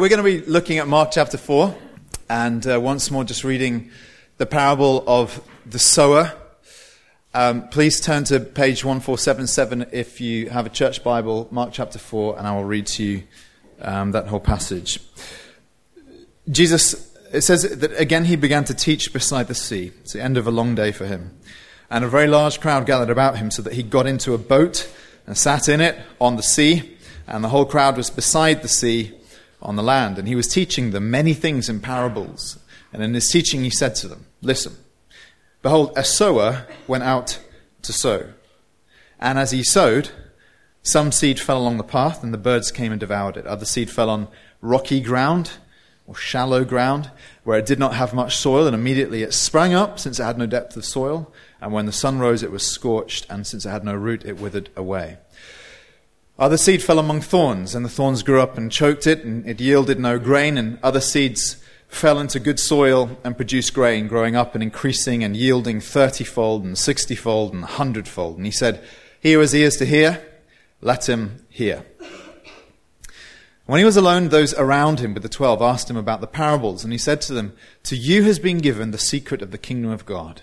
We're going to be looking at Mark chapter 4, and uh, once more just reading the parable of the sower. Um, please turn to page 1477 if you have a church Bible, Mark chapter 4, and I will read to you um, that whole passage. Jesus, it says that again he began to teach beside the sea. It's the end of a long day for him. And a very large crowd gathered about him so that he got into a boat and sat in it on the sea, and the whole crowd was beside the sea on the land, and he was teaching them many things in parables. And in his teaching, he said to them, Listen, behold, a sower went out to sow. And as he sowed, some seed fell along the path, and the birds came and devoured it. Other seed fell on rocky ground, or shallow ground, where it did not have much soil, and immediately it sprang up, since it had no depth of soil. And when the sun rose, it was scorched, and since it had no root, it withered away. Other seed fell among thorns, and the thorns grew up and choked it, and it yielded no grain. And other seeds fell into good soil and produced grain, growing up and increasing and yielding thirtyfold and sixtyfold and hundredfold. And he said, He who has ears to hear, let him hear. When he was alone, those around him with the twelve asked him about the parables, and he said to them, To you has been given the secret of the kingdom of God.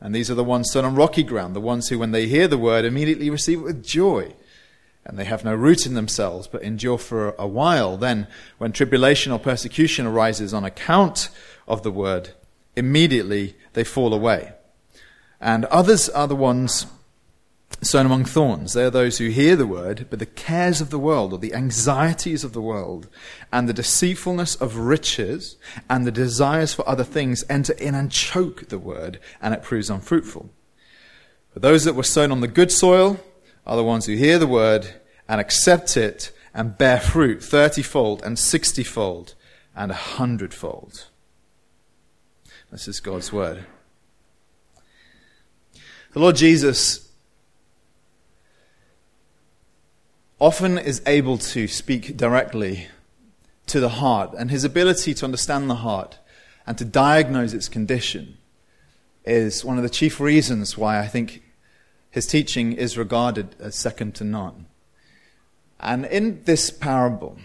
And these are the ones sown on rocky ground, the ones who, when they hear the word, immediately receive it with joy. And they have no root in themselves, but endure for a while. Then, when tribulation or persecution arises on account of the word, immediately they fall away. And others are the ones sown among thorns. They are those who hear the word, but the cares of the world, or the anxieties of the world, and the deceitfulness of riches, and the desires for other things enter in and choke the word, and it proves unfruitful. But those that were sown on the good soil are the ones who hear the word and accept it and bear fruit thirtyfold and sixtyfold and a hundredfold. This is God's word. The Lord Jesus often is able to speak directly to the heart, and his ability to understand the heart and to diagnose its condition is one of the chief reasons why I think his teaching is regarded as second to none. And in this parable,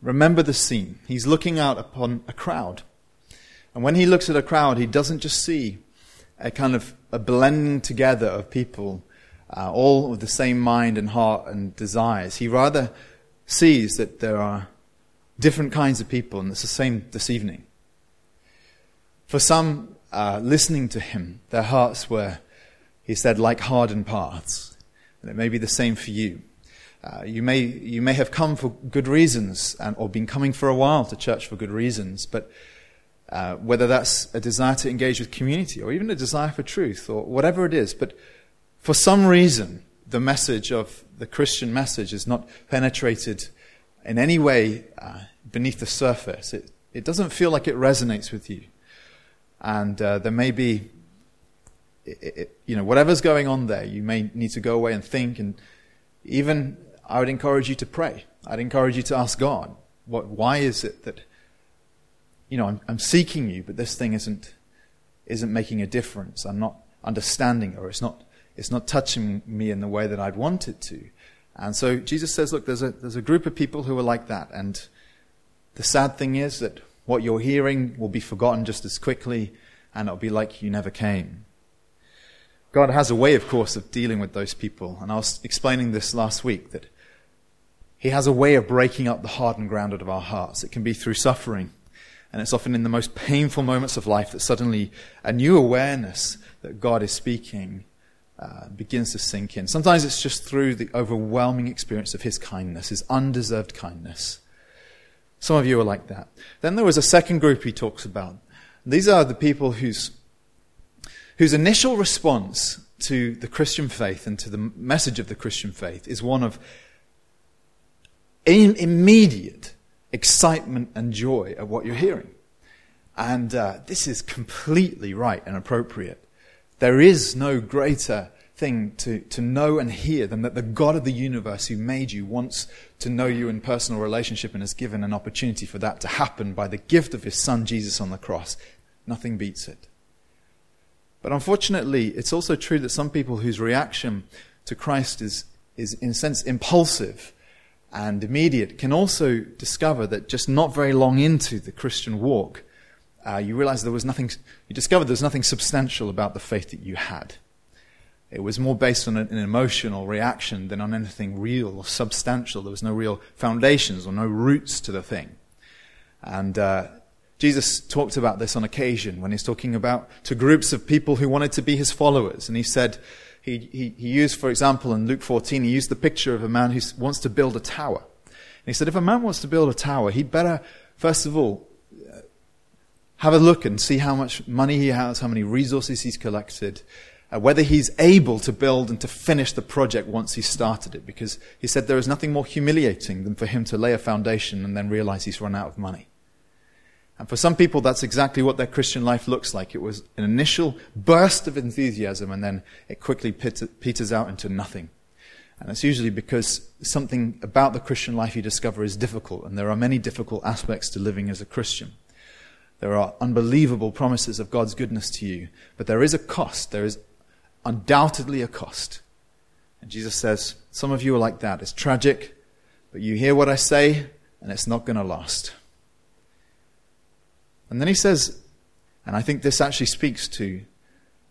remember the scene. He's looking out upon a crowd. And when he looks at a crowd, he doesn't just see a kind of a blending together of people uh, all with the same mind and heart and desires. He rather sees that there are different kinds of people, and it's the same this evening. For some, uh, listening to him, their hearts were, he said, like hardened paths. And it may be the same for you. Uh, you, may, you may have come for good reasons and, or been coming for a while to church for good reasons, but uh, whether that's a desire to engage with community or even a desire for truth or whatever it is, but for some reason, the message of the Christian message is not penetrated in any way uh, beneath the surface. It, it doesn't feel like it resonates with you. And uh, there may be, it, it, you know, whatever's going on there, you may need to go away and think. And even, I would encourage you to pray. I'd encourage you to ask God, what, why is it that, you know, I'm, I'm seeking you, but this thing isn't, isn't making a difference. I'm not understanding, or it's not it's not touching me in the way that I'd want it to. And so Jesus says, look, there's a, there's a group of people who are like that. And the sad thing is that what you're hearing will be forgotten just as quickly, and it'll be like you never came. God has a way, of course, of dealing with those people. And I was explaining this last week that He has a way of breaking up the hardened ground out of our hearts. It can be through suffering. And it's often in the most painful moments of life that suddenly a new awareness that God is speaking uh, begins to sink in. Sometimes it's just through the overwhelming experience of his kindness, his undeserved kindness. Some of you are like that. Then there was a second group he talks about. These are the people whose, whose initial response to the Christian faith and to the message of the Christian faith is one of immediate excitement and joy at what you're hearing. And uh, this is completely right and appropriate. There is no greater thing to, to know and hear than that the God of the universe who made you wants to know you in personal relationship and has given an opportunity for that to happen by the gift of his son Jesus on the cross. Nothing beats it. But unfortunately, it's also true that some people whose reaction to Christ is, is in a sense impulsive and immediate can also discover that just not very long into the Christian walk, uh, you realize there was nothing, you discovered there was nothing substantial about the faith that you had. It was more based on an emotional reaction than on anything real or substantial. There was no real foundations or no roots to the thing. And uh, Jesus talked about this on occasion when he's talking about to groups of people who wanted to be his followers. And he said, he, he, he used, for example, in Luke 14, he used the picture of a man who wants to build a tower. And he said, if a man wants to build a tower, he'd better, first of all, have a look and see how much money he has, how many resources he's collected, uh, whether he's able to build and to finish the project once he started it. Because he said there is nothing more humiliating than for him to lay a foundation and then realize he's run out of money. And for some people, that's exactly what their Christian life looks like. It was an initial burst of enthusiasm, and then it quickly peters out into nothing. And it's usually because something about the Christian life you discover is difficult, and there are many difficult aspects to living as a Christian. There are unbelievable promises of God's goodness to you, but there is a cost. There is undoubtedly a cost. And Jesus says, Some of you are like that. It's tragic, but you hear what I say, and it's not going to last. And then he says, and I think this actually speaks to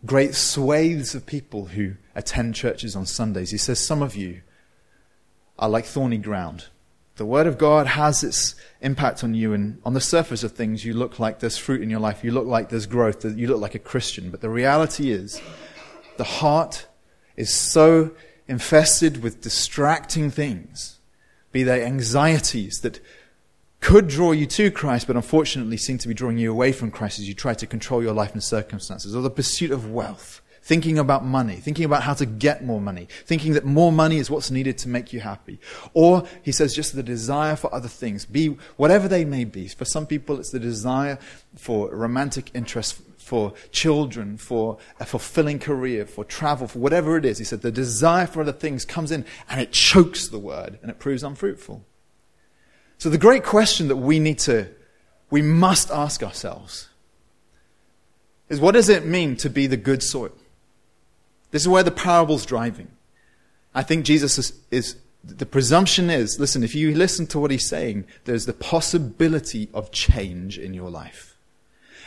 great swathes of people who attend churches on Sundays. He says, Some of you are like thorny ground. The Word of God has its impact on you, and on the surface of things, you look like there's fruit in your life. You look like there's growth. You look like a Christian. But the reality is, the heart is so infested with distracting things, be they anxieties that could draw you to Christ, but unfortunately seem to be drawing you away from Christ as you try to control your life and circumstances, or the pursuit of wealth, thinking about money, thinking about how to get more money, thinking that more money is what's needed to make you happy. Or, he says, just the desire for other things, be whatever they may be. For some people, it's the desire for romantic interest, for children, for a fulfilling career, for travel, for whatever it is. He said, the desire for other things comes in and it chokes the word and it proves unfruitful. So the great question that we need to, we must ask ourselves is what does it mean to be the good soil? This is where the parable's driving. I think Jesus is, is the presumption is listen, if you listen to what he's saying, there's the possibility of change in your life.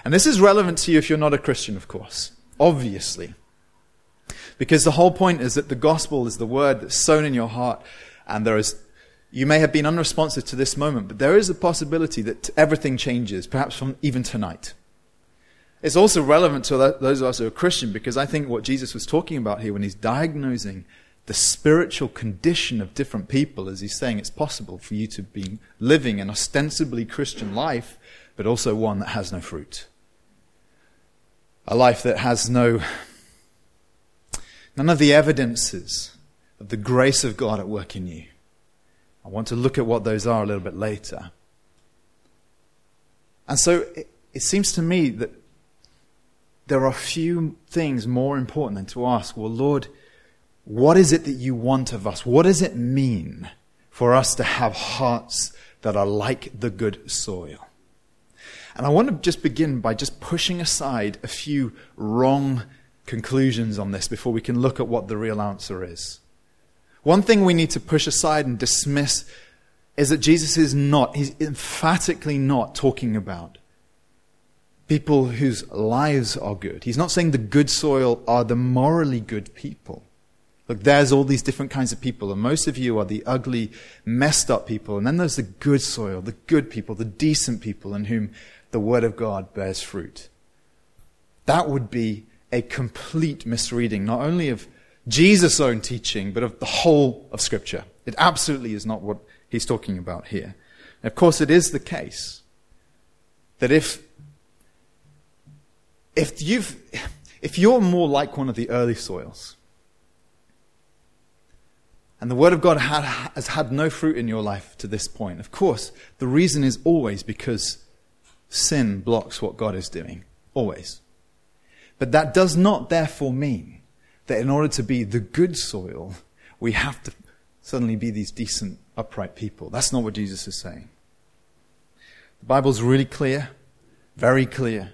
And this is relevant to you if you're not a Christian, of course, obviously. Because the whole point is that the gospel is the word that's sown in your heart, and there is you may have been unresponsive to this moment, but there is a possibility that everything changes, perhaps from even tonight. It's also relevant to those of us who are Christian because I think what Jesus was talking about here when he's diagnosing the spiritual condition of different people is he's saying it's possible for you to be living an ostensibly Christian life, but also one that has no fruit. A life that has no, none of the evidences of the grace of God at work in you. I want to look at what those are a little bit later. And so it, it seems to me that there are few things more important than to ask, well, Lord, what is it that you want of us? What does it mean for us to have hearts that are like the good soil? And I want to just begin by just pushing aside a few wrong conclusions on this before we can look at what the real answer is. One thing we need to push aside and dismiss is that Jesus is not, he's emphatically not talking about people whose lives are good. He's not saying the good soil are the morally good people. Look, there's all these different kinds of people, and most of you are the ugly, messed up people. And then there's the good soil, the good people, the decent people in whom the Word of God bears fruit. That would be a complete misreading, not only of Jesus' own teaching, but of the whole of Scripture. It absolutely is not what he's talking about here. And of course, it is the case that if, if, you've, if you're more like one of the early soils, and the Word of God had, has had no fruit in your life to this point, of course, the reason is always because sin blocks what God is doing. Always. But that does not therefore mean that in order to be the good soil, we have to suddenly be these decent, upright people. That's not what Jesus is saying. The Bible's really clear, very clear,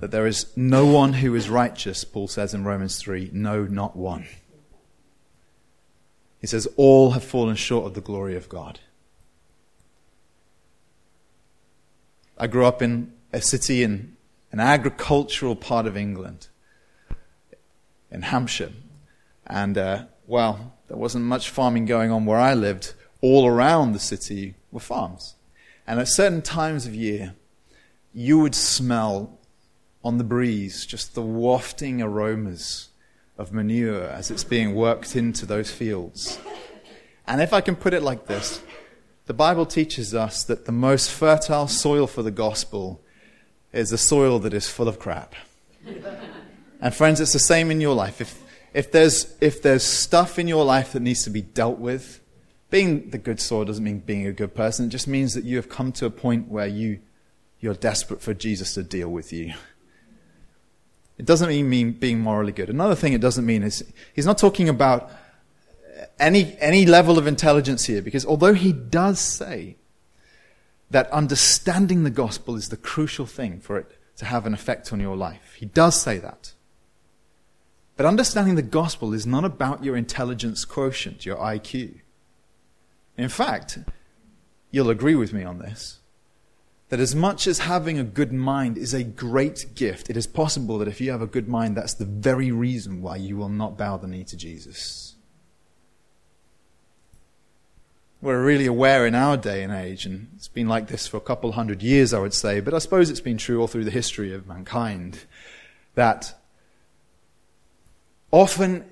that there is no one who is righteous, Paul says in Romans 3. No, not one. He says, All have fallen short of the glory of God. I grew up in a city in an agricultural part of England, in Hampshire. And, uh, well, there wasn't much farming going on where I lived. All around the city were farms. And at certain times of year, you would smell on the breeze just the wafting aromas of manure as it's being worked into those fields. And if I can put it like this, the Bible teaches us that the most fertile soil for the gospel is the soil that is full of crap. and friends, it's the same in your life. If, if, there's, if there's stuff in your life that needs to be dealt with, being the good soil doesn't mean being a good person. It just means that you have come to a point where you, you're desperate for Jesus to deal with you. It doesn't mean being morally good. Another thing it doesn't mean is he's not talking about any, any level of intelligence here, because although he does say that understanding the gospel is the crucial thing for it to have an effect on your life, he does say that. But understanding the gospel is not about your intelligence quotient, your IQ. In fact, you'll agree with me on this that as much as having a good mind is a great gift, it is possible that if you have a good mind, that's the very reason why you will not bow the knee to Jesus. We're really aware in our day and age, and it's been like this for a couple hundred years, I would say, but I suppose it's been true all through the history of mankind, that often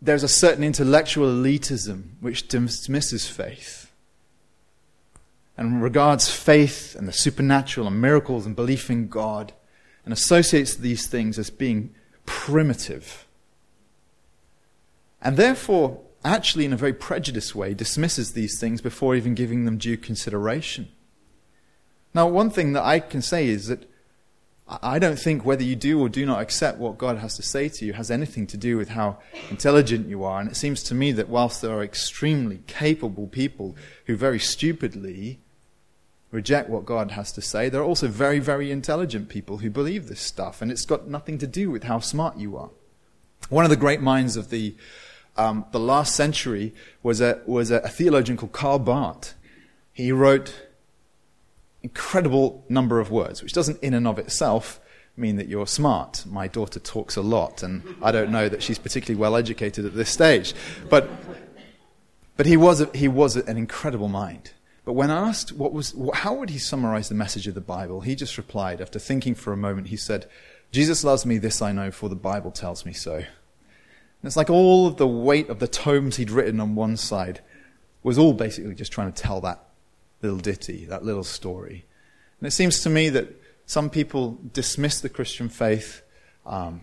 there's a certain intellectual elitism which dismisses faith and regards faith and the supernatural and miracles and belief in God and associates these things as being primitive. And therefore, actually, in a very prejudiced way, dismisses these things before even giving them due consideration. Now, one thing that I can say is that I don't think whether you do or do not accept what God has to say to you has anything to do with how intelligent you are. And it seems to me that whilst there are extremely capable people who very stupidly reject what God has to say, there are also very, very intelligent people who believe this stuff, and it's got nothing to do with how smart you are. One of the great minds of the, um, the last century was, a, was a, a theologian called Karl Barth. He wrote incredible number of words, which doesn't in and of itself mean that you're smart. My daughter talks a lot, and I don't know that she's particularly well educated at this stage. But, but he, was a, he was an incredible mind. But when asked what was, how would he summarize the message of the Bible, he just replied, after thinking for a moment, he said, Jesus loves me, this I know, for the Bible tells me so. And it's like all of the weight of the tomes he'd written on one side was all basically just trying to tell that little ditty, that little story. And it seems to me that some people dismiss the Christian faith um,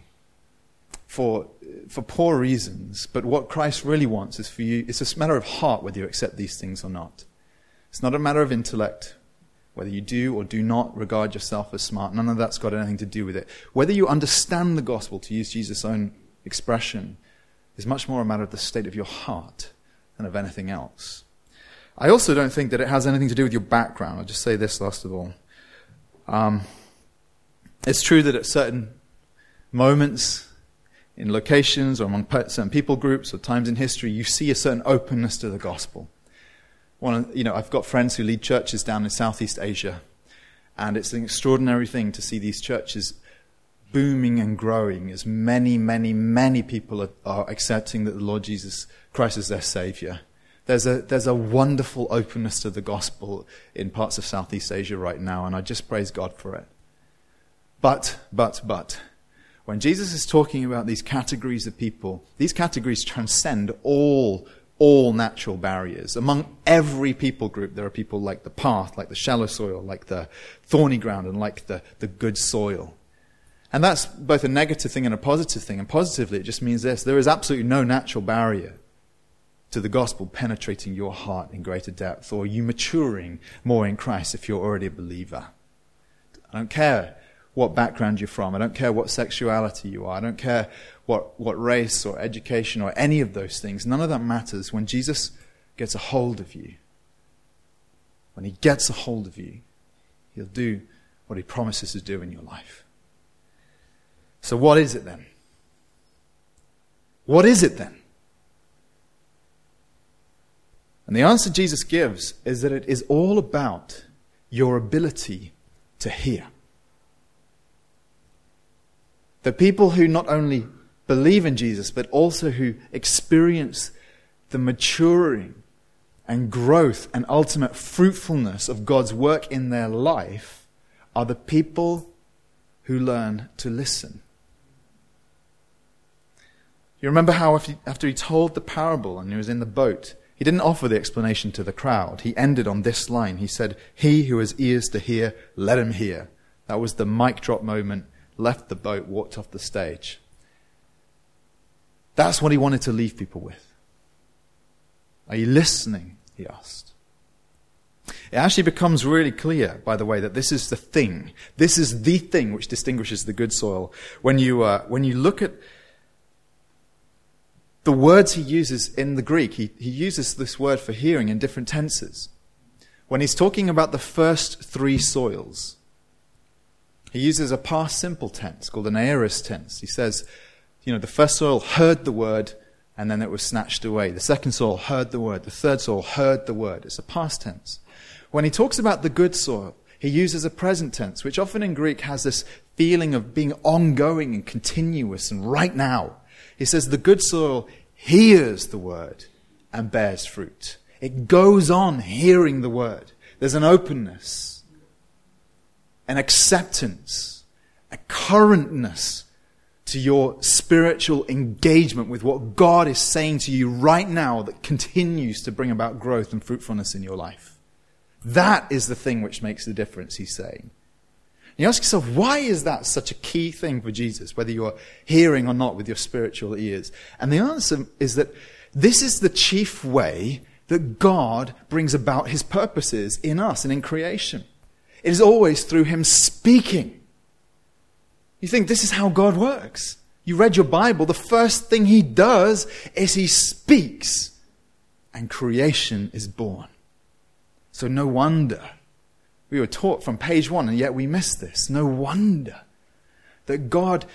for, for poor reasons, but what Christ really wants is for you, it's a matter of heart whether you accept these things or not. It's not a matter of intellect, whether you do or do not regard yourself as smart. None of that's got anything to do with it. Whether you understand the gospel, to use Jesus' own expression, is much more a matter of the state of your heart than of anything else. I also don't think that it has anything to do with your background. I'll just say this last of all. Um, it's true that at certain moments, in locations or among certain people groups or times in history, you see a certain openness to the gospel. One, you know, I've got friends who lead churches down in Southeast Asia, and it's an extraordinary thing to see these churches booming and growing as many, many, many people are, are accepting that the Lord Jesus Christ is their Savior. There's a, there's a wonderful openness to the gospel in parts of Southeast Asia right now, and I just praise God for it. But, but, but, when Jesus is talking about these categories of people, these categories transcend all all natural barriers. Among every people group, there are people like the path, like the shallow soil, like the thorny ground, and like the, the good soil. And that's both a negative thing and a positive thing. And positively, it just means this there is absolutely no natural barrier to the gospel penetrating your heart in greater depth? Or you maturing more in Christ if you're already a believer? I don't care what background you're from. I don't care what sexuality you are. I don't care what, what race or education or any of those things. None of that matters when Jesus gets a hold of you. When he gets a hold of you, he'll do what he promises to do in your life. So, what is it then? What is it then? And the answer Jesus gives is that it is all about your ability to hear. The people who not only believe in Jesus, but also who experience the maturing and growth and ultimate fruitfulness of God's work in their life are the people who learn to listen. You remember how after he told the parable and he was in the boat, he didn't offer the explanation to the crowd. He ended on this line. He said, He who has ears to hear, let him hear. That was the mic drop moment, left the boat, walked off the stage. That's what he wanted to leave people with. Are you listening? He asked. It actually becomes really clear, by the way, that this is the thing. This is the thing which distinguishes the good soil. When you, uh, when you look at the words he uses in the Greek, he, he uses this word for hearing in different tenses. When he's talking about the first three soils, he uses a past simple tense called an aorist tense. He says, you know, the first soil heard the word and then it was snatched away. The second soil heard the word. The third soil heard the word. It's a past tense. When he talks about the good soil, he uses a present tense, which often in Greek has this feeling of being ongoing and continuous and right now. He says the good soil hears the word and bears fruit. It goes on hearing the word. There's an openness, an acceptance, a currentness to your spiritual engagement with what God is saying to you right now that continues to bring about growth and fruitfulness in your life. That is the thing which makes the difference, he's saying. And you ask yourself, why is that such a key thing for Jesus, whether you're hearing or not with your spiritual ears? And the answer is that this is the chief way that God brings about his purposes in us and in creation. It is always through him speaking. You think this is how God works. You read your Bible, the first thing he does is he speaks, and creation is born. So, no wonder. We were taught from page one, and yet we miss this. No wonder that God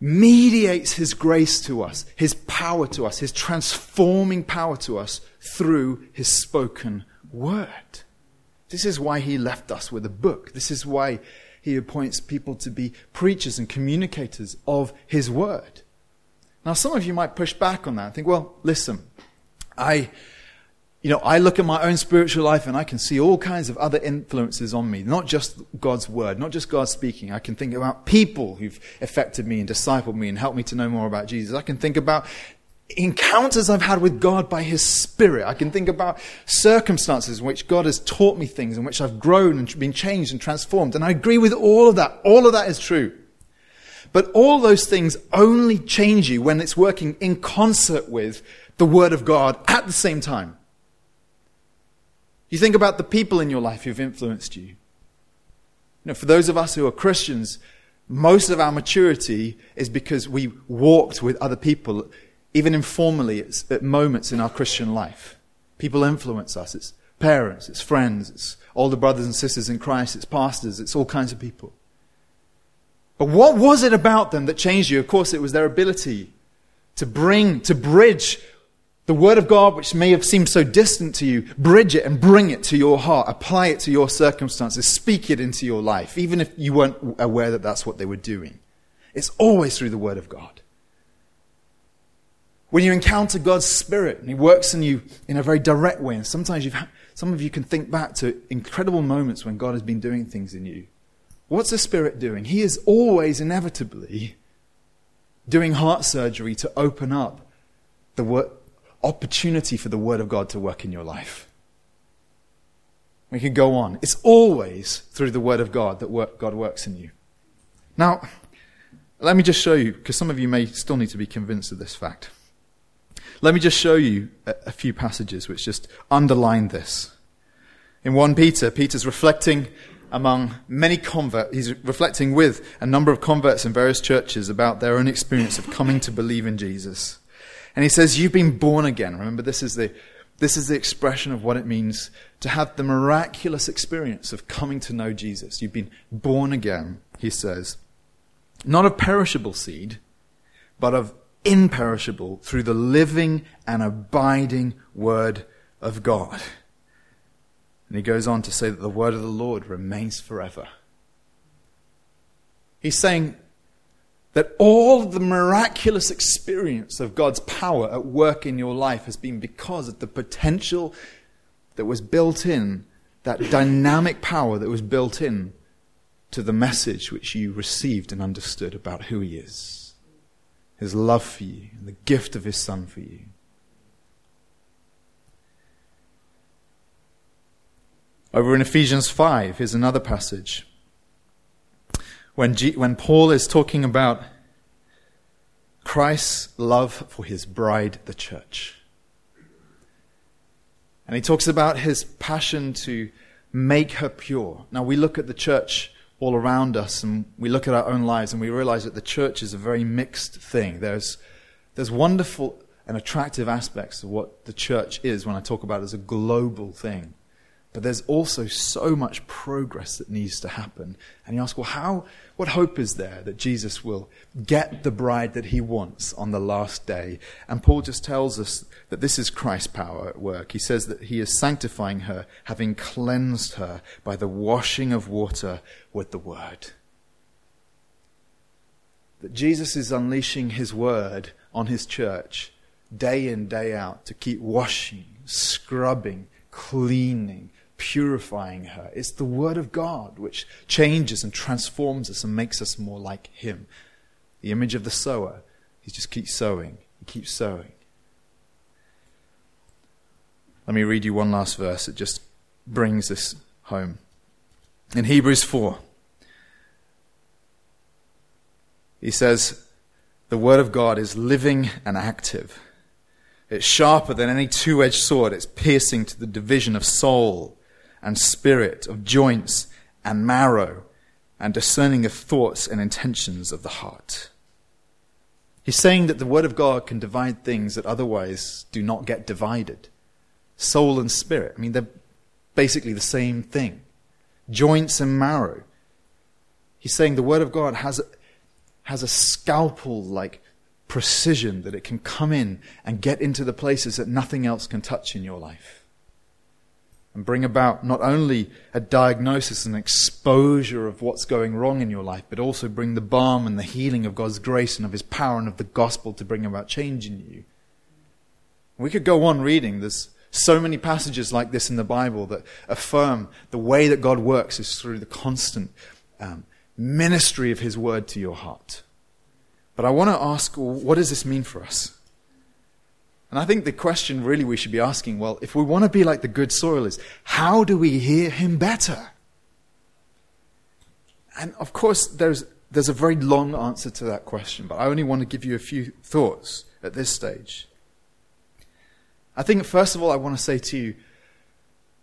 mediates his grace to us, his power to us, his transforming power to us through his spoken word. This is why he left us with a book. This is why he appoints people to be preachers and communicators of his word. Now, some of you might push back on that and think, well, listen, I, you know, I look at my own spiritual life and I can see all kinds of other influences on me, not just God's word, not just God speaking. I can think about people who've affected me and discipled me and helped me to know more about Jesus. I can think about encounters I've had with God by His Spirit. I can think about circumstances in which God has taught me things, in which I've grown and been changed and transformed. And I agree with all of that. All of that is true. But all those things only change you when it's working in concert with the Word of God at the same time. You think about the people in your life who've influenced you. You know, for those of us who are Christians, most of our maturity is because we walked with other people even informally, it's at moments in our Christian life. People influence us. It's parents, it's friends, it's older brothers and sisters in Christ, it's pastors, it's all kinds of people. But what was it about them that changed you? Of course, it was their ability to bring, to bridge the Word of God, which may have seemed so distant to you, bridge it and bring it to your heart, apply it to your circumstances, speak it into your life, even if you weren't aware that that's what they were doing. It's always through the Word of God. When you encounter God's Spirit and He works in you in a very direct way, and sometimes you've some of you can think back to incredible moments when God has been doing things in you. What's the Spirit doing? He is always inevitably doing heart surgery to open up the wor- opportunity for the Word of God to work in your life. We can go on. It's always through the Word of God that work, God works in you. Now, let me just show you, because some of you may still need to be convinced of this fact. Let me just show you a, few passages which just underline this. In 1 Peter, Peter's reflecting among many converts, he's reflecting with a number of converts in various churches about their own experience of coming to believe in Jesus. And he says, You've been born again. Remember, this is the, this is the expression of what it means to have the miraculous experience of coming to know Jesus. You've been born again, he says, not of perishable seed, but of imperishable through the living and abiding Word of God. And he goes on to say that the Word of the Lord remains forever. He's saying that all the miraculous experience of God's power at work in your life has been because of the potential that was built in, that dynamic power that was built in to the message which you received and understood about who He is, His love for you, and the gift of His Son for you. Over in Ephesians 5, here's another passage when, G- when Paul is talking about Christ's love for his bride, the church. And he talks about his passion to make her pure. Now, we look at the church all around us and we look at our own lives and we realize that the church is a very mixed thing. There's, there's wonderful and attractive aspects of what the church is when I talk about it as a global thing. But there's also so much progress that needs to happen. And you ask, well, how, what hope is there that Jesus will get the bride that he wants on the last day? And Paul just tells us that this is Christ's power at work. He says that he is sanctifying her, having cleansed her by the washing of water with the word. That Jesus is unleashing his word on his church day in, day out to keep washing, scrubbing, cleaning, purifying her. It's the Word of God which changes and transforms us and makes us more like Him. The image of the sower, he just keeps sowing, he keeps sowing. Let me read you one last verse. It just brings this home. In Hebrews 4, he says, The Word of God is living and active. It's sharper than any two edged sword. It's piercing to the division of soul and spirit, of joints and marrow, and discerning of thoughts and intentions of the heart. He's saying that the Word of God can divide things that otherwise do not get divided. Soul and spirit. I mean, they're basically the same thing. Joints and marrow. He's saying the Word of God has, has a scalpel like precision that it can come in and get into the places that nothing else can touch in your life and bring about not only a diagnosis and exposure of what's going wrong in your life, but also bring the balm and the healing of God's grace and of His power and of the gospel to bring about change in you. We could go on reading. There's so many passages like this in the Bible that affirm the way that God works is through the constant um, ministry of His word to your heart. But I want to ask, what does this mean for us? And I think the question really we should be asking well, if we want to be like the good soil is, how do we hear him better? And of course, there's, there's a very long answer to that question, but I only want to give you a few thoughts at this stage. I think, first of all, I want to say to you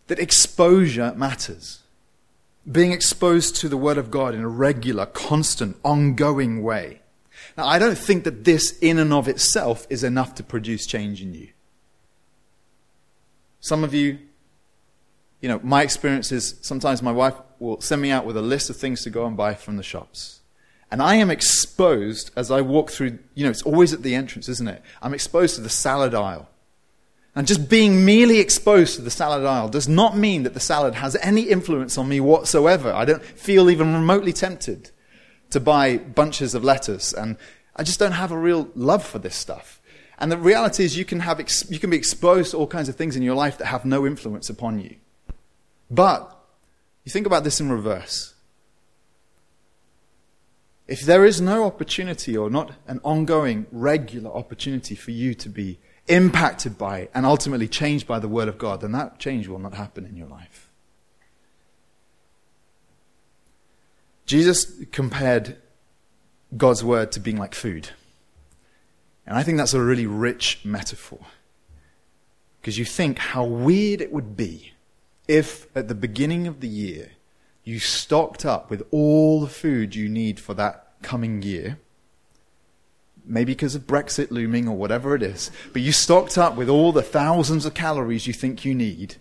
that exposure matters. Being exposed to the Word of God in a regular, constant, ongoing way now, I don't think that this, in and of itself, is enough to produce change in you. Some of you, you know, my experience is sometimes my wife will send me out with a list of things to go and buy from the shops. And I am exposed as I walk through, you know, it's always at the entrance, isn't it? I'm exposed to the salad aisle. And just being merely exposed to the salad aisle does not mean that the salad has any influence on me whatsoever. I don't feel even remotely tempted to buy bunches of lettuce, and I just don't have a real love for this stuff. And the reality is, you can, have ex- you can be exposed to all kinds of things in your life that have no influence upon you. But you think about this in reverse. If there is no opportunity or not an ongoing, regular opportunity for you to be impacted by and ultimately changed by the Word of God, then that change will not happen in your life. Jesus compared God's word to being like food. And I think that's a really rich metaphor. Because you think how weird it would be if at the beginning of the year you stocked up with all the food you need for that coming year. Maybe because of Brexit looming or whatever it is. But you stocked up with all the thousands of calories you think you need.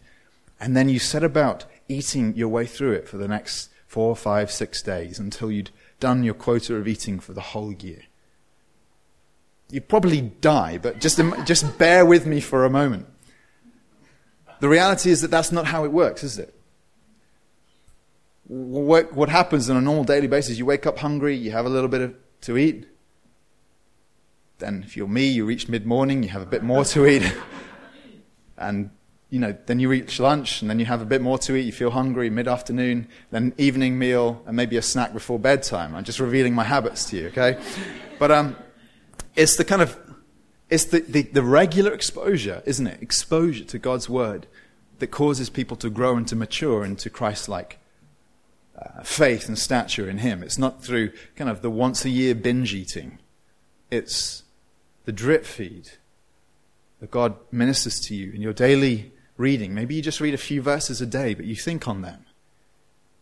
And then you set about eating your way through it for the next four, five, six days until you'd done your quota of eating for the whole year. You'd probably die, but just, just bear with me for a moment. The reality is that that's not how it works, is it? What, happens on a normal daily basis, you wake up hungry, you have a little bit of, to eat. Then, if you're me, you reach mid morning, you have a bit more to eat. and, you know, then you reach lunch, and then you have a bit more to eat, you feel hungry mid afternoon, then evening meal, and maybe a snack before bedtime. I'm just revealing my habits to you, okay? But um, it's the kind of it's the, the, the regular exposure, isn't it? Exposure to God's word that causes people to grow and to mature into Christ like uh, faith and stature in Him. It's not through kind of the once a year binge eating, it's the drip feed that God ministers to you in your daily reading. Maybe you just read a few verses a day, but you think on them.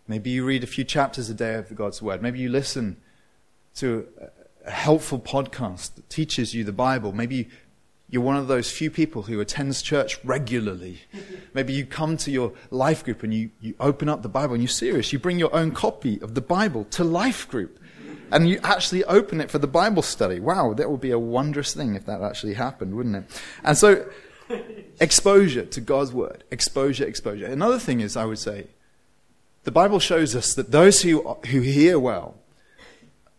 Maybe you read a few chapters a day of God's Word. Maybe you listen to a helpful podcast that teaches you the Bible. Maybe you're one of those few people who attends church regularly. Maybe you come to your life group and you, you open up the Bible and you're serious. You bring your own copy of the Bible to life group and you actually open it for the Bible study. Wow, that would be a wondrous thing if that actually happened, wouldn't it? And so, exposure to God's Word. Exposure, exposure. Another thing is, I would say, the Bible shows us that those who, who hear well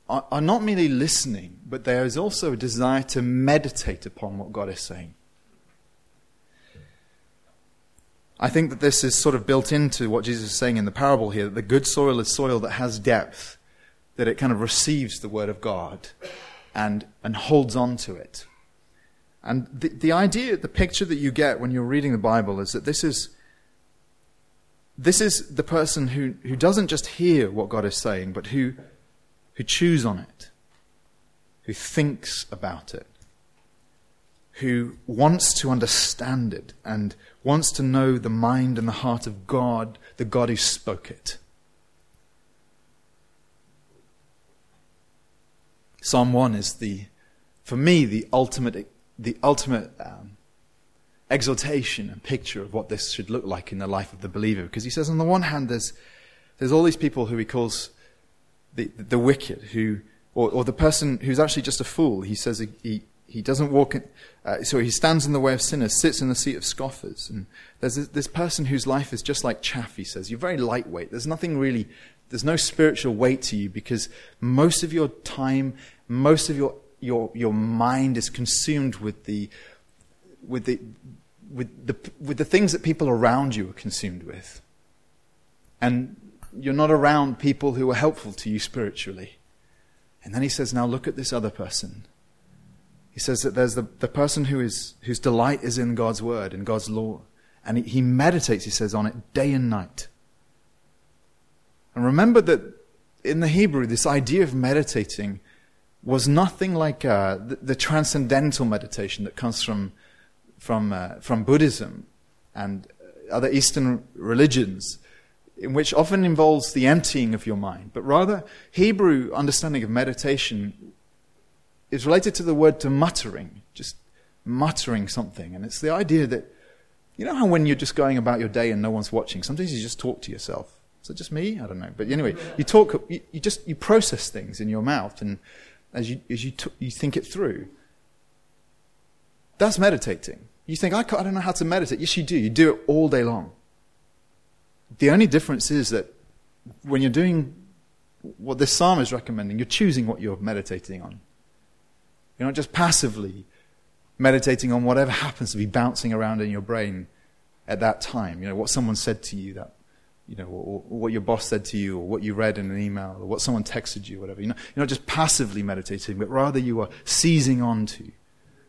are, are not merely listening, but there is also a desire to meditate upon what God is saying. I think that this is sort of built into what Jesus is saying in the parable here that the good soil is soil that has depth, that it kind of receives the word of God and, and holds on to it. And the, the idea, the picture that you get when you're reading the Bible is that this is, this is the person who, who doesn't just hear what God is saying, but who who chews on it, who thinks about it, who wants to understand it and wants to know the mind and the heart of God, the God who spoke it. Psalm 1 is the, for me, the ultimate, the ultimate um, exaltation and picture of what this should look like in the life of the believer. Because he says, on the one hand, there's, there's all these people who he calls the, the wicked, who, or, or the person who's actually just a fool. He says he, he, he doesn't walk in, uh, so he stands in the way of sinners, sits in the seat of scoffers. And there's this, this person whose life is just like chaff, he says. You're very lightweight. There's nothing really, there's no spiritual weight to you because most of your time, most of your, your, your mind is consumed with the, with the, with the, with the things that people around you are consumed with. And you're not around people who are helpful to you spiritually. And then he says, Now look at this other person. He says that there's the, the person who is, whose delight is in God's word, in God's law. And he, he meditates, he says, on it day and night. And remember that in the Hebrew, this idea of meditating was nothing like uh, the, the, transcendental meditation that comes from, from, uh, from Buddhism and other Eastern religions in which often involves the emptying of your mind, but rather Hebrew understanding of meditation is related to the word to muttering, just muttering something. And it's the idea that, you know how when you're just going about your day and no one's watching, sometimes you just talk to yourself. Is it just me? I don't know. But anyway, you talk, you, you just, you process things in your mouth and as you, as you, t- you think it through. That's meditating. You think, I, I don't know how to meditate. Yes, you do. You do it all day long. The only difference is that when you're doing what this psalm is recommending, you're choosing what you're meditating on. You're not just passively meditating on whatever happens to be bouncing around in your brain at that time. You know, what someone said to you, that, you know, or, or what your boss said to you, or what you read in an email, or what someone texted you, whatever. You're not, you're not just passively meditating, but rather you are seizing onto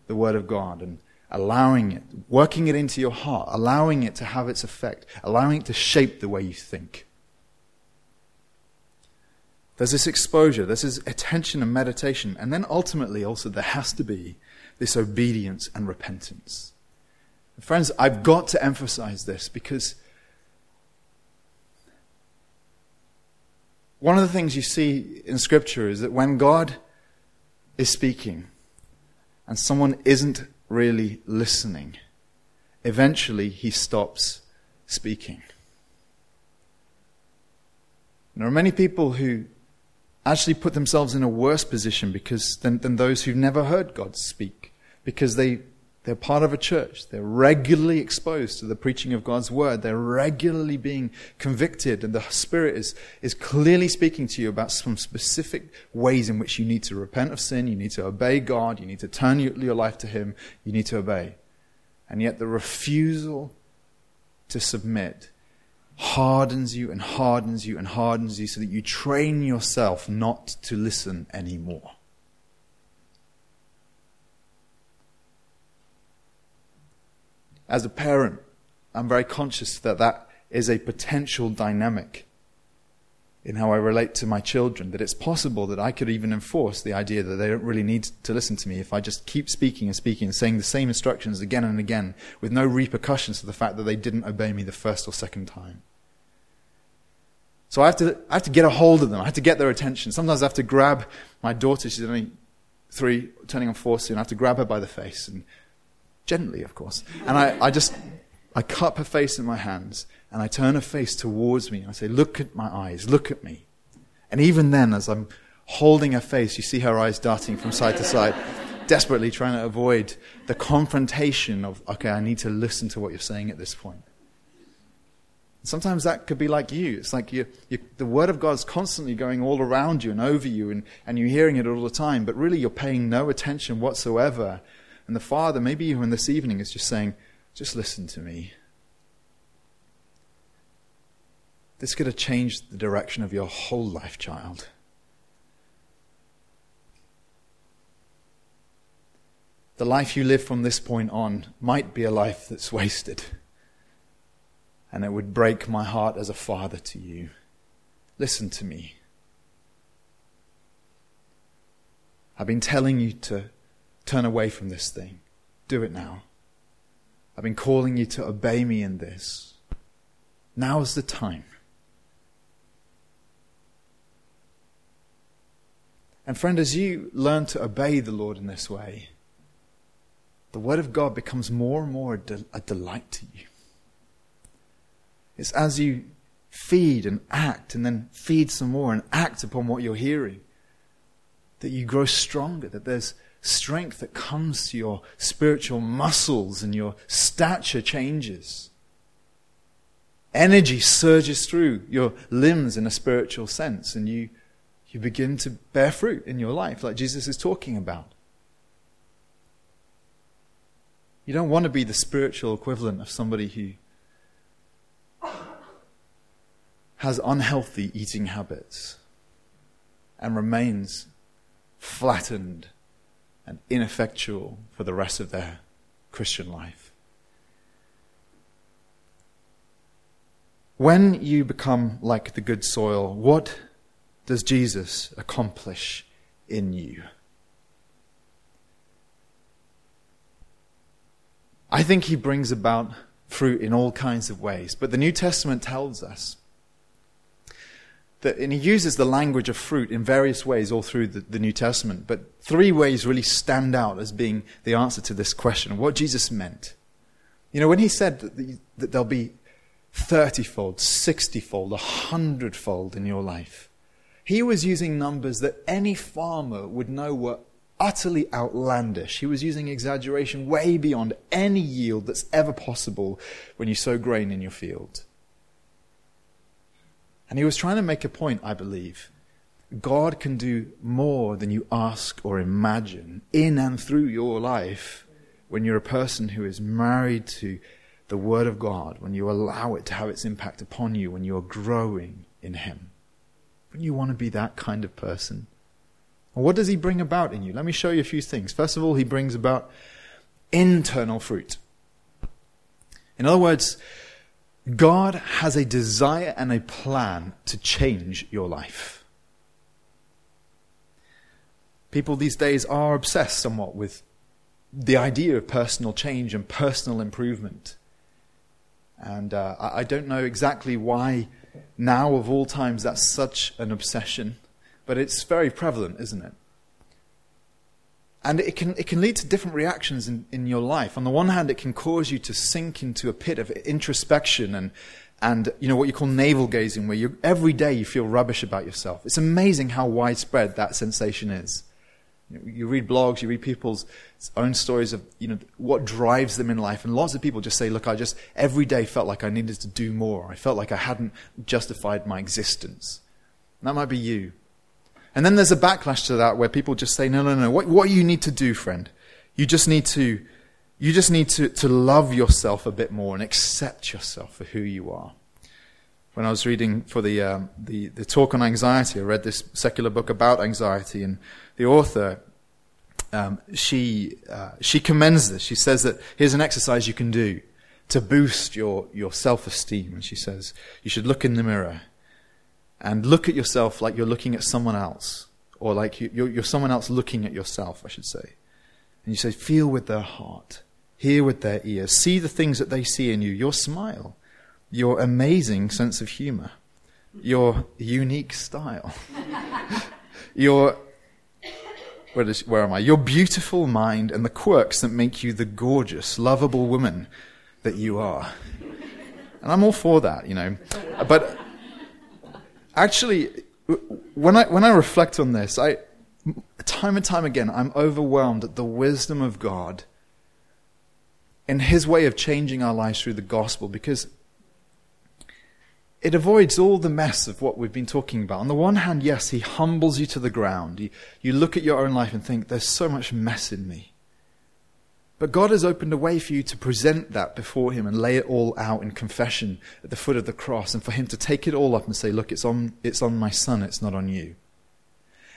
the Word of God and allowing it, working it into your heart, allowing it to have its effect, allowing it to shape the way you think. There's this exposure, there's this attention and meditation, and then ultimately also there has to be this obedience and repentance. Friends, I've got to emphasize this because one of the things you see in Scripture is that when God is speaking and someone isn't really listening, eventually he stops speaking. There are many people who actually put themselves in a worse position because than, than those who've never heard God speak because they they're part of a church. They're regularly exposed to the preaching of God's word. They're regularly being convicted, and the Spirit is, is clearly speaking to you about some specific ways in which you need to repent of sin, you need to obey God, you need to turn your life to Him, you need to obey. And yet the refusal to submit hardens you and hardens you and hardens you so that you train yourself not to listen anymore. As a parent, I'm very conscious that that is a potential dynamic in how I relate to my children, that it's possible that I could even enforce the idea that they don't really need to listen to me if I just keep speaking and speaking and saying the same instructions again and again with no repercussions to the fact that they didn't obey me the first or second time. So I have to, I have to get a hold of them. I have to get their attention. Sometimes I have to grab my daughter. She's only three, turning on four soon. I have to grab her by the face and gently, of course. And I, I just, I cup her face in my hands and I turn her face towards me. and I say, look at my eyes. Look at me. And even then, as I'm holding her face, you see her eyes darting from side to side, desperately trying to avoid the confrontation of, okay, I need to listen to what you're saying at this point. Sometimes that could be like you. It's like you, you, the Word of God is constantly going all around you and over you, and, and you're hearing it all the time, but really you're paying no attention whatsoever. And the Father, maybe even this evening, is just saying, just listen to me. This could have changed the direction of your whole life, child. The life you live from this point on might be a life that's wasted and it would break my heart as a father to you. Listen to me. I've been telling you to turn away from this thing. Do it now. I've been calling you to obey me in this. Now is the time. And friend, as you learn to obey the Lord in this way, the Word of God becomes more and more a, delight to you. It's as you feed and act and then feed some more and act upon what you're hearing that you grow stronger, that there's strength that comes to your spiritual muscles and your stature changes. Energy surges through your limbs in a spiritual sense, and you, you begin to bear fruit in your life, like Jesus is talking about. You don't want to be the spiritual equivalent of somebody who has unhealthy eating habits and remains flattened and ineffectual for the rest of their Christian life. When you become like the good soil, what does Jesus accomplish in you? I think he brings about fruit in all kinds of ways, but the New Testament tells us that, and he uses the language of fruit in various ways all through the, the, New Testament, but three ways really stand out as being the answer to this question what Jesus meant. You know, when he said that, the, that there'll be 30 fold, 60 fold, 100 fold in your life, he was using numbers that any farmer would know were utterly outlandish. He was using exaggeration way beyond any yield that's ever possible when you sow grain in your field. And he was trying to make a point, I believe. God can do more than you ask or imagine in and through your life when you're a person who is married to the Word of God, when you allow it to have its impact upon you, when you're growing in Him. Wouldn't you want to be that kind of person? What does He bring about in you? Let me show you a few things. First of all, He brings about internal fruit. In other words, God has a desire and a plan to change your life. People these days are obsessed somewhat with the idea of personal change and personal improvement. And uh, I, I don't know exactly why now, of all times, that's such an obsession, but it's very prevalent, isn't it? And it can, it can lead to different reactions in, in your life. On the one hand, it can cause you to sink into a pit of introspection and, and you know, what you call navel gazing, where you, every day you feel rubbish about yourself. It's amazing how widespread that sensation is. You read blogs, you read people's own stories of you know what drives them in life, and lots of people just say, "Look, I just every day felt like I needed to do more. I felt like I hadn't justified my existence." And that might be you. And then there's a backlash to that where people just say, "No, no, no. What what you need to do, friend? You just need to you just need to, to love yourself a bit more and accept yourself for who you are." when I was reading for the, um, the, the talk on anxiety, I read this secular book about anxiety, and the author, um, she, uh, she commends this. She says that here's an exercise you can do to boost your, your self esteem. And she says you should look in the mirror and look at yourself like you're looking at someone else, or like you, you're, you're someone else looking at yourself, I should say. And you say, feel with their heart, hear with their ears, see the things that they see in you, your smile your amazing sense of humor, your unique style, your where, is, where am I? Your beautiful mind and the quirks that make you the gorgeous, lovable woman that you are. And I'm all for that, you know. But actually, when I, when I reflect on this, I, time and time again, I'm overwhelmed at the wisdom of God in His way of changing our lives through the gospel because it avoids all the mess of what we've been talking about. On the one hand, yes, he humbles you to the ground. You, you look at your own life and think, there's so much mess in me. But God has opened a way for you to present that before Him and lay it all out in confession at the foot of the cross, and for Him to take it all up and say, Look, it's on, it's on my Son, it's not on you.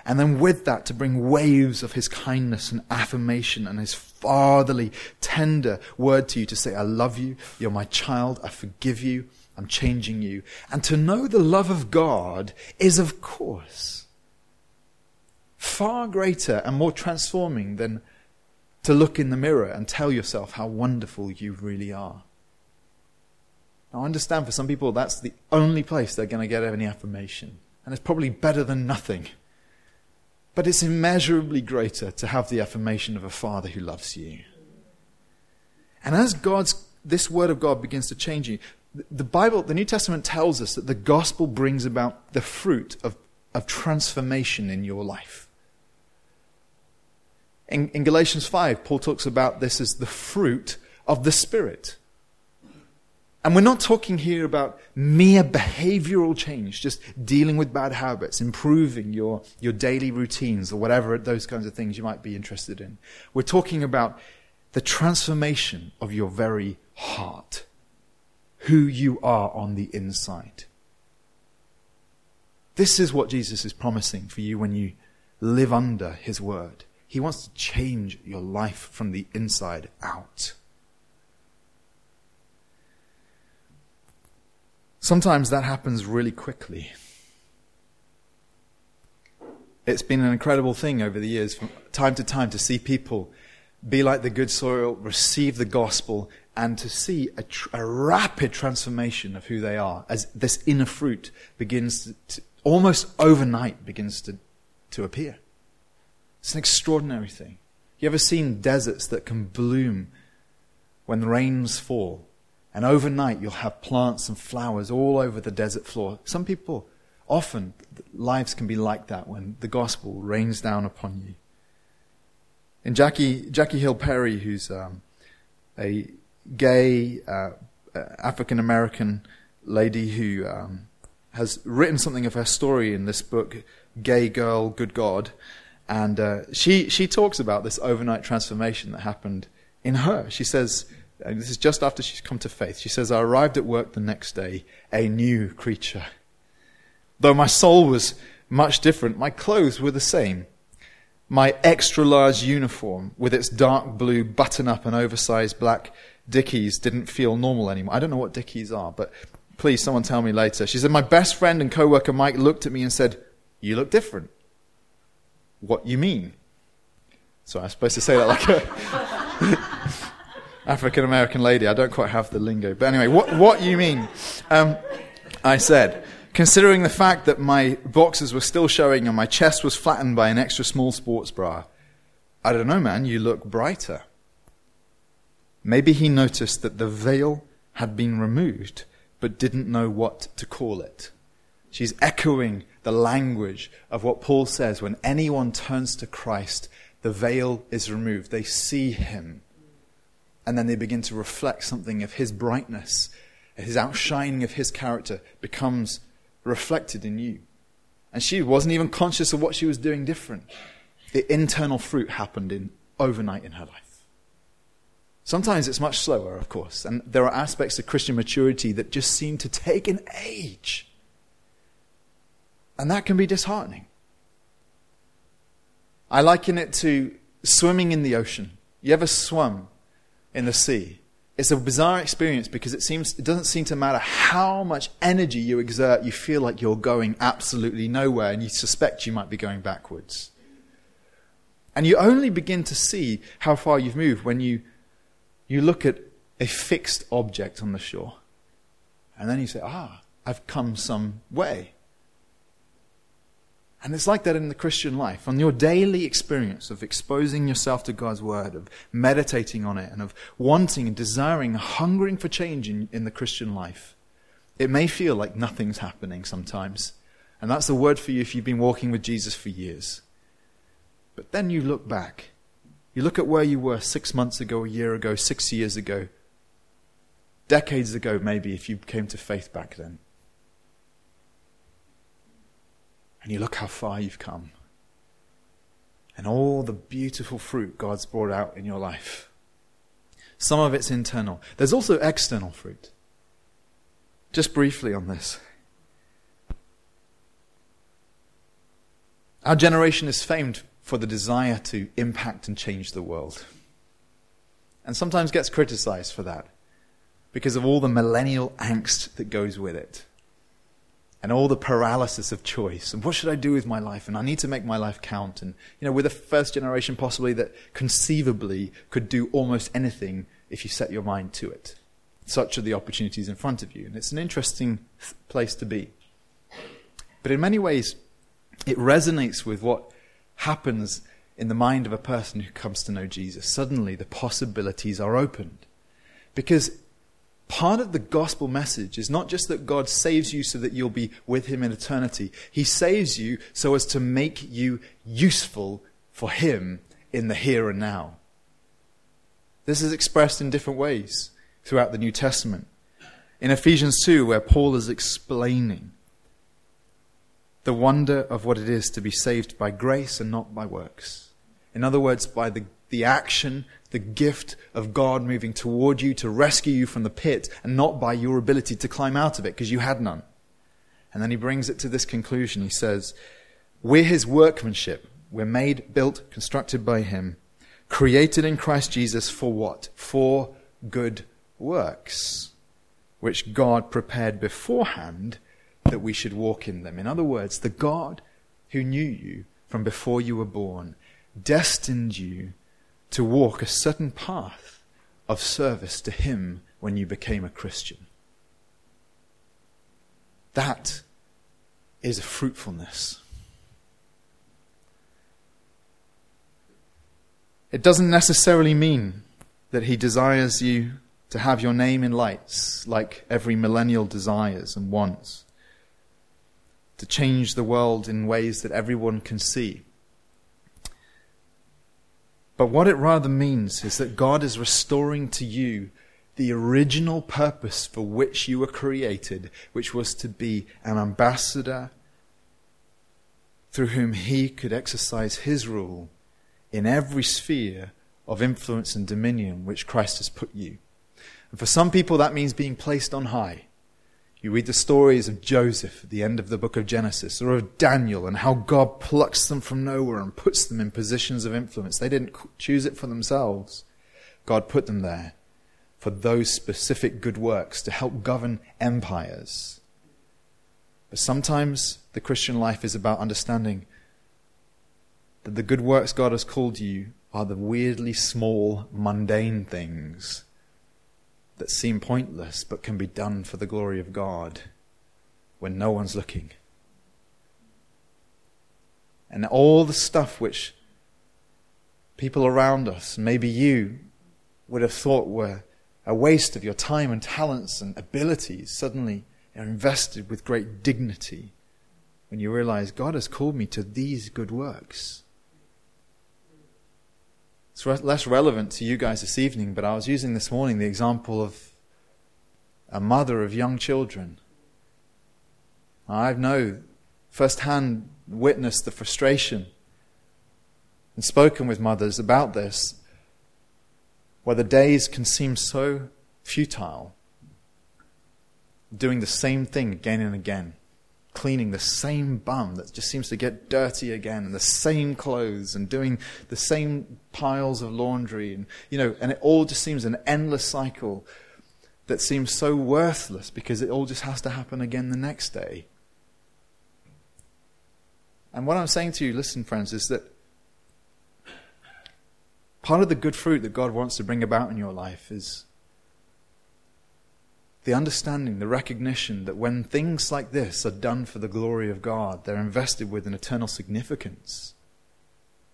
And then with that, to bring waves of His kindness and affirmation and His fatherly, tender word to you to say, I love you, you're my child, I forgive you, I'm changing you. And to know the love of God is, of course, far greater and more transforming than to look in the mirror and tell yourself how wonderful you really are. Now, I understand for some people that's the only place they're going to get any affirmation. And it's probably better than nothing. But it's immeasurably greater to have the affirmation of a father who loves you. And as God's this word of God begins to change you, the Bible, the New Testament tells us that the gospel brings about the fruit of, of transformation in your life. In, in Galatians 5, Paul talks about this as the fruit of the Spirit. And we're not talking here about mere behavioral change, just dealing with bad habits, improving your, your daily routines, or whatever those kinds of things you might be interested in. We're talking about the transformation of your very heart who you are on the inside. This is what Jesus is promising for you when you live under his word. He wants to change your life from the inside out. Sometimes that happens really quickly. It's been an incredible thing over the years, from time to time, to see people be like the good soil, receive the gospel, and to see a, tr- a, rapid transformation of who they are as this inner fruit begins to, to, almost overnight begins to, to appear. It's an extraordinary thing. You ever seen deserts that can bloom when the rains fall? And overnight you'll have plants and flowers all over the desert floor. Some people, often, lives can be like that when the gospel rains down upon you. And Jackie, Jackie Hill Perry, who's um, a gay uh, uh, African American lady who um, has written something of her story in this book, Gay Girl, Good God. And uh, she, she talks about this overnight transformation that happened in her. She says, and this is just after she's come to faith, she says, I arrived at work the next day, a new creature. Though my soul was much different, my clothes were the same. My extra large uniform, with its dark blue button up and oversized black Dickies didn't feel normal anymore. I don't know what Dickies are, but please, someone tell me later. She said, My best friend and co worker Mike looked at me and said, You look different. What you mean? So I'm supposed to say that like a. African American lady. I don't quite have the lingo. But anyway, what, what you mean? Um, I said, considering the fact that my boxes were still showing and my chest was flattened by an extra small sports bra, I don't know, man, you look brighter. Maybe he noticed that the veil had been removed, but didn't know what to call it. She's echoing the language of what Paul says when anyone turns to Christ, the veil is removed. They see him. And then they begin to reflect something of his brightness, his outshining of his character becomes reflected in you. And she wasn't even conscious of what she was doing different. The internal fruit happened in overnight in her life. Sometimes it's much slower, of course, and there are aspects of Christian maturity that just seem to take an age. And that can be disheartening. I liken it to swimming in the ocean. You ever swum in the sea? It's a bizarre experience because it seems it doesn't seem to matter how much energy you exert, you feel like you're going absolutely nowhere and you suspect you might be going backwards. And you only begin to see how far you've moved when you you look at a fixed object on the shore. And then you say, "Ah, I've come some way." And it's like that in the Christian life. On your daily experience of exposing yourself to God's Word, of meditating on it, and of wanting and desiring, hungering for change in, in the Christian life, it may feel like nothing's happening sometimes. And that's the word for you if you've been walking with Jesus for years. But then you look back. You look at where you were six months ago, a year ago, six years ago, decades ago, maybe, if you came to faith back then. And you look how far you've come. And all the beautiful fruit God's brought out in your life. Some of it's internal. There's also external fruit. Just briefly on this. Our generation is famed for the desire to impact and change the world. And sometimes gets criticized for that because of all the millennial angst that goes with it and all the paralysis of choice. And what should I do with my life? And I need to make my life count. And you know we're the first generation possibly that conceivably could do almost anything if you set your mind to it. Such are the opportunities in front of you. And it's an interesting place to be. But in many ways it resonates with what happens in the mind of a person who comes to know Jesus. Suddenly the possibilities are opened. Because part of the gospel message is not just that God saves you so that you'll be with Him in eternity, He saves you so as to make you useful for Him in the here and now. This is expressed in different ways throughout the New Testament. In Ephesians 2, where Paul is explaining the wonder of what it is to be saved by grace and not by works. In other words, by the, the action the gift of God moving toward you to rescue you from the pit and not by your ability to climb out of it because you had none. And then he brings it to this conclusion. He says, We're his workmanship. We're made, built, constructed by him, created in Christ Jesus for what? For good works, which God prepared beforehand that we should walk in them. In other words, the God who knew you from before you were born destined you to walk a certain path of service to Him when you became a Christian. That is a fruitfulness. It doesn't necessarily mean that He desires you to have your name in lights like every millennial desires and wants, to change the world in ways that everyone can see. But what it rather means is that God is restoring to you the original purpose for which you were created, which was to be an ambassador through whom He could exercise His rule in every sphere of influence and dominion which Christ has put you. And for some people, that means being placed on high. You read the stories of Joseph at the end of the book of Genesis, or of Daniel, and how God plucks them from nowhere and puts them in positions of influence. They didn't choose it for themselves, God put them there for those specific good works to help govern empires. But sometimes the Christian life is about understanding that the good works God has called you are the weirdly small, mundane things that seem pointless but can be done for the glory of God when no one's looking. And all the stuff which people around us, maybe you, would have thought were a waste of your time and talents and abilities, suddenly are invested with great dignity when you realize God has called me to these good works. It's less relevant to you guys this evening, but I was using this morning the example of a mother of young children. I've know firsthand witnessed the frustration and spoken with mothers about this, where the days can seem so futile, doing the same thing again and again, cleaning the same bum that just seems to get dirty again, and the same clothes, and doing the same piles of laundry, and you know, and it all just seems an endless cycle that seems so worthless because it all just has to happen again the next day. And what I'm saying to you, listen, friends, is that part of the good fruit that God wants to bring about in your life is the understanding, the recognition that when things like this are done for the glory of God, they're invested with an eternal significance.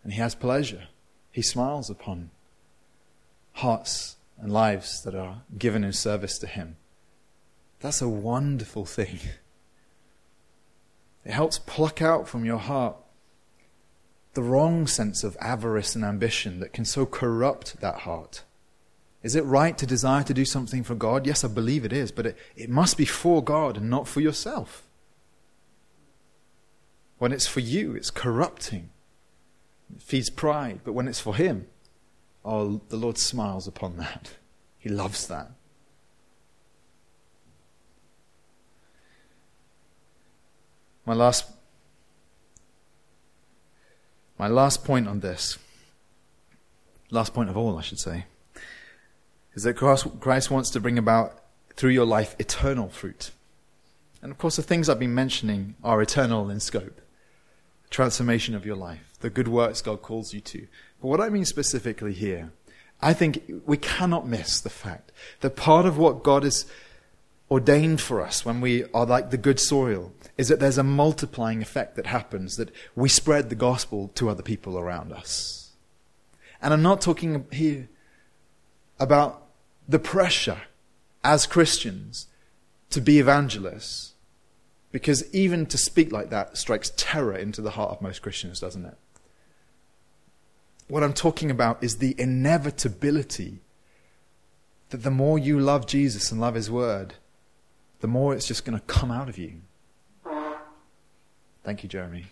And He has pleasure. He smiles upon hearts and lives that are given in service to Him. That's a wonderful thing. It helps pluck out from your heart the wrong sense of avarice and ambition that can so corrupt that heart. Is it right to desire to do something for God? Yes, I believe it is, but it, it must be for God and not for yourself. When it's for you, it's corrupting. It feeds pride, but when it's for Him, oh, the Lord smiles upon that. He loves that. My last my last point on this, last point of all, I should say, is that Christ wants to bring about through your life eternal fruit. And of course, the things I've been mentioning are eternal in scope the transformation of your life, the good works God calls you to. But what I mean specifically here, I think we cannot miss the fact that part of what God has ordained for us when we are like the good soil is that there's a multiplying effect that happens, that we spread the gospel to other people around us. And I'm not talking here about the pressure as Christians to be evangelists, because even to speak like that strikes terror into the heart of most Christians, doesn't it? What I'm talking about is the inevitability that the more you love Jesus and love His Word, the more it's just going to come out of you. Thank you, Jeremy.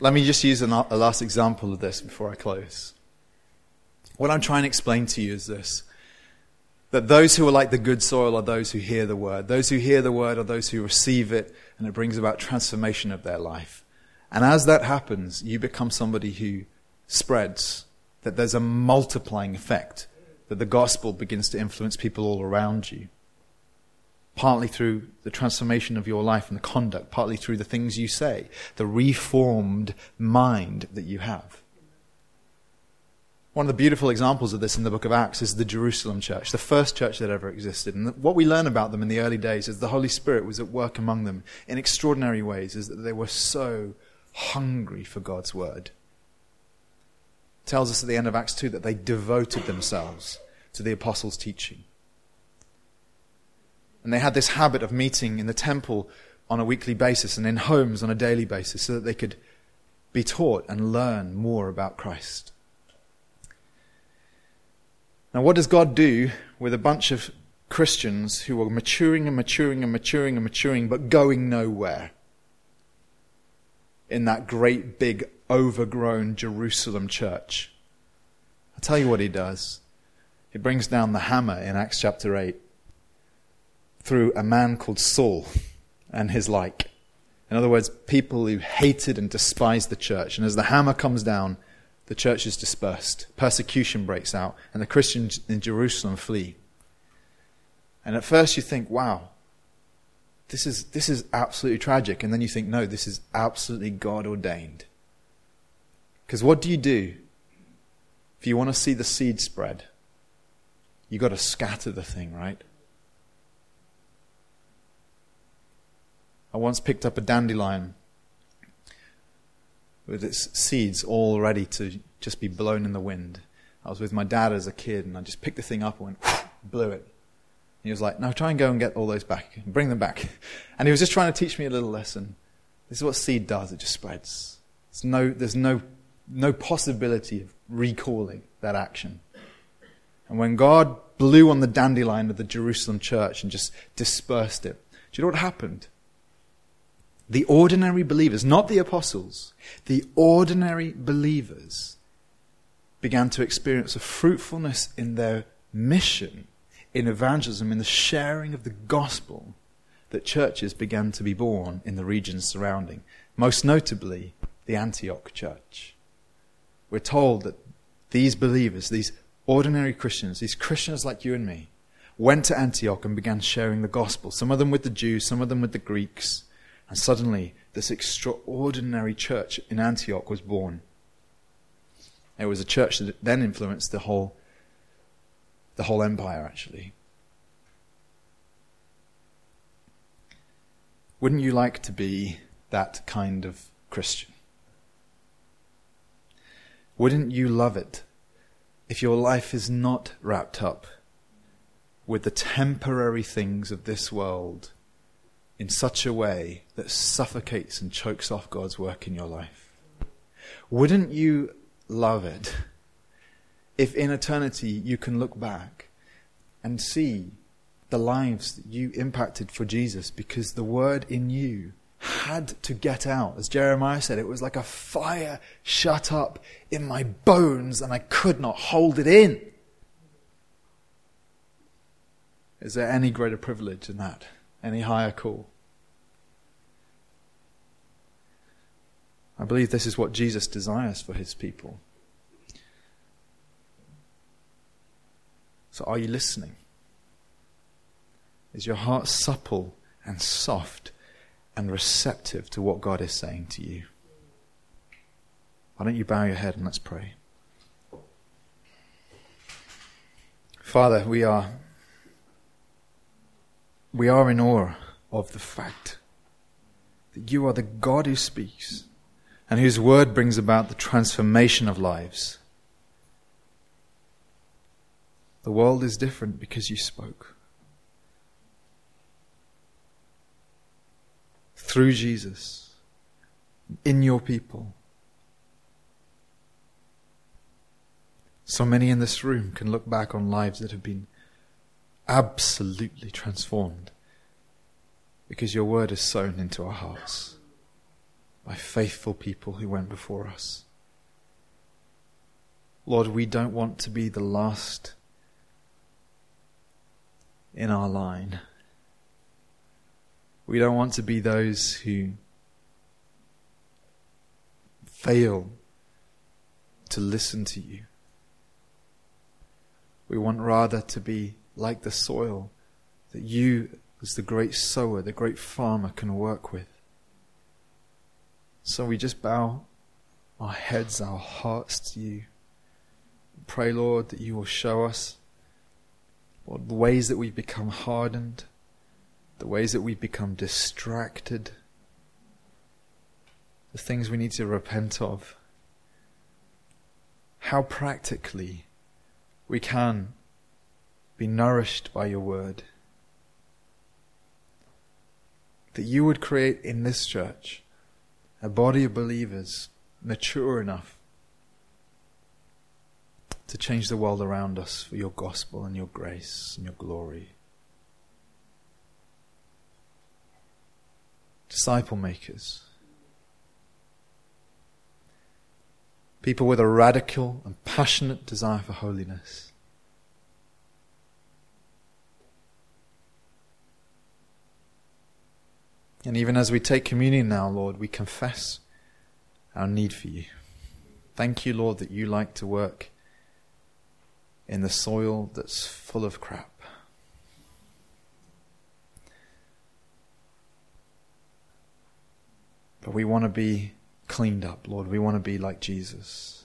Let me just use a last example of this before I close. What I'm trying to explain to you is this that those who are like the good soil are those who hear the word. Those who hear the word are those who receive it, and it brings about transformation of their life. And as that happens, you become somebody who spreads, that there's a multiplying effect, that the gospel begins to influence people all around you. Partly through the transformation of your life and the conduct, partly through the things you say, the reformed mind that you have. One of the beautiful examples of this in the book of Acts is the Jerusalem church, the first church that ever existed. And what we learn about them in the early days is the Holy Spirit was at work among them in extraordinary ways, is that they were so hungry for God's word. It tells us at the end of Acts 2 that they devoted themselves to the apostles' teaching. And they had this habit of meeting in the temple on a weekly basis and in homes on a daily basis so that they could be taught and learn more about Christ. Now, what does God do with a bunch of Christians who are maturing and maturing and maturing and maturing, but going nowhere in that great, big, overgrown Jerusalem church? I'll tell you what he does. He brings down the hammer in Acts chapter 8. Through a man called Saul and his like. In other words, people who hated and despised the church. And as the hammer comes down, the church is dispersed. Persecution breaks out, and the Christians in Jerusalem flee. And at first you think, wow, this is, this is absolutely tragic. And then you think, no, this is absolutely God ordained. Because what do you do if you want to see the seed spread? You've got to scatter the thing, right? I once picked up a dandelion with its seeds all ready to just be blown in the wind. I was with my dad as a kid, and I just picked the thing up and went, blew it. And he was like, "No, try and go and get all those back, bring them back." And he was just trying to teach me a little lesson. This is what seed does; it just spreads. There's no, there's no, no possibility of recalling that action. And when God blew on the dandelion of the Jerusalem church and just dispersed it, do you know what happened? The ordinary believers, not the apostles, the ordinary believers began to experience a fruitfulness in their mission, in evangelism, in the sharing of the gospel, that churches began to be born in the regions surrounding, most notably the Antioch church. We're told that these believers, these ordinary Christians, these Christians like you and me, went to Antioch and began sharing the gospel, some of them with the Jews, some of them with the Greeks. And suddenly, this extraordinary church in Antioch was born. It was a church that then influenced the whole, the whole empire, actually. Wouldn't you like to be that kind of Christian? Wouldn't you love it if your life is not wrapped up with the temporary things of this world in such a way that suffocates and chokes off God's work in your life? Wouldn't you love it if in eternity you can look back and see the lives that you impacted for Jesus because the word in you had to get out. As Jeremiah said, it was like a fire shut up in my bones and I could not hold it in. Is there any greater privilege than that? Any higher call? I believe this is what Jesus desires for his people. So, are you listening? Is your heart supple and soft and receptive to what God is saying to you? Why don't you bow your head and let's pray? Father, we are we are in awe of the fact that you are the God who speaks and whose word brings about the transformation of lives. The world is different because you spoke. Through Jesus, in your people. So many in this room can look back on lives that have been absolutely transformed because your word is sown into our hearts by faithful people who went before us. Lord, we don't want to be the last in our line. We don't want to be those who fail to listen to you. We want rather to be like the soil that you, as the great sower, the great farmer, can work with. So we just bow our heads, our hearts to you. Pray, Lord, that you will show us Lord, the ways that we've become hardened, the ways that we've become distracted, the things we need to repent of. How practically we can be nourished by your word. That you would create in this church a body of believers mature enough to change the world around us for your gospel and your grace and your glory. Disciple makers. People with a radical and passionate desire for holiness. And even as we take communion now, Lord, we confess our need for you. Thank you, Lord, that you like to work in the soil that's full of crap. But we want to be cleaned up, Lord. We want to be like Jesus.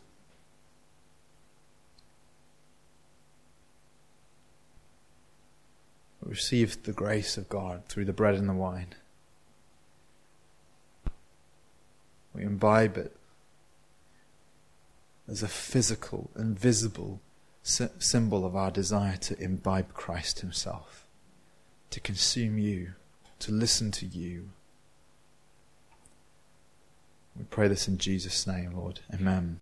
We receive the grace of God through the bread and the wine. We imbibe it as a physical and visible symbol of our desire to imbibe Christ Himself, to consume you, to listen to you. We pray this in Jesus' name, Lord. Amen.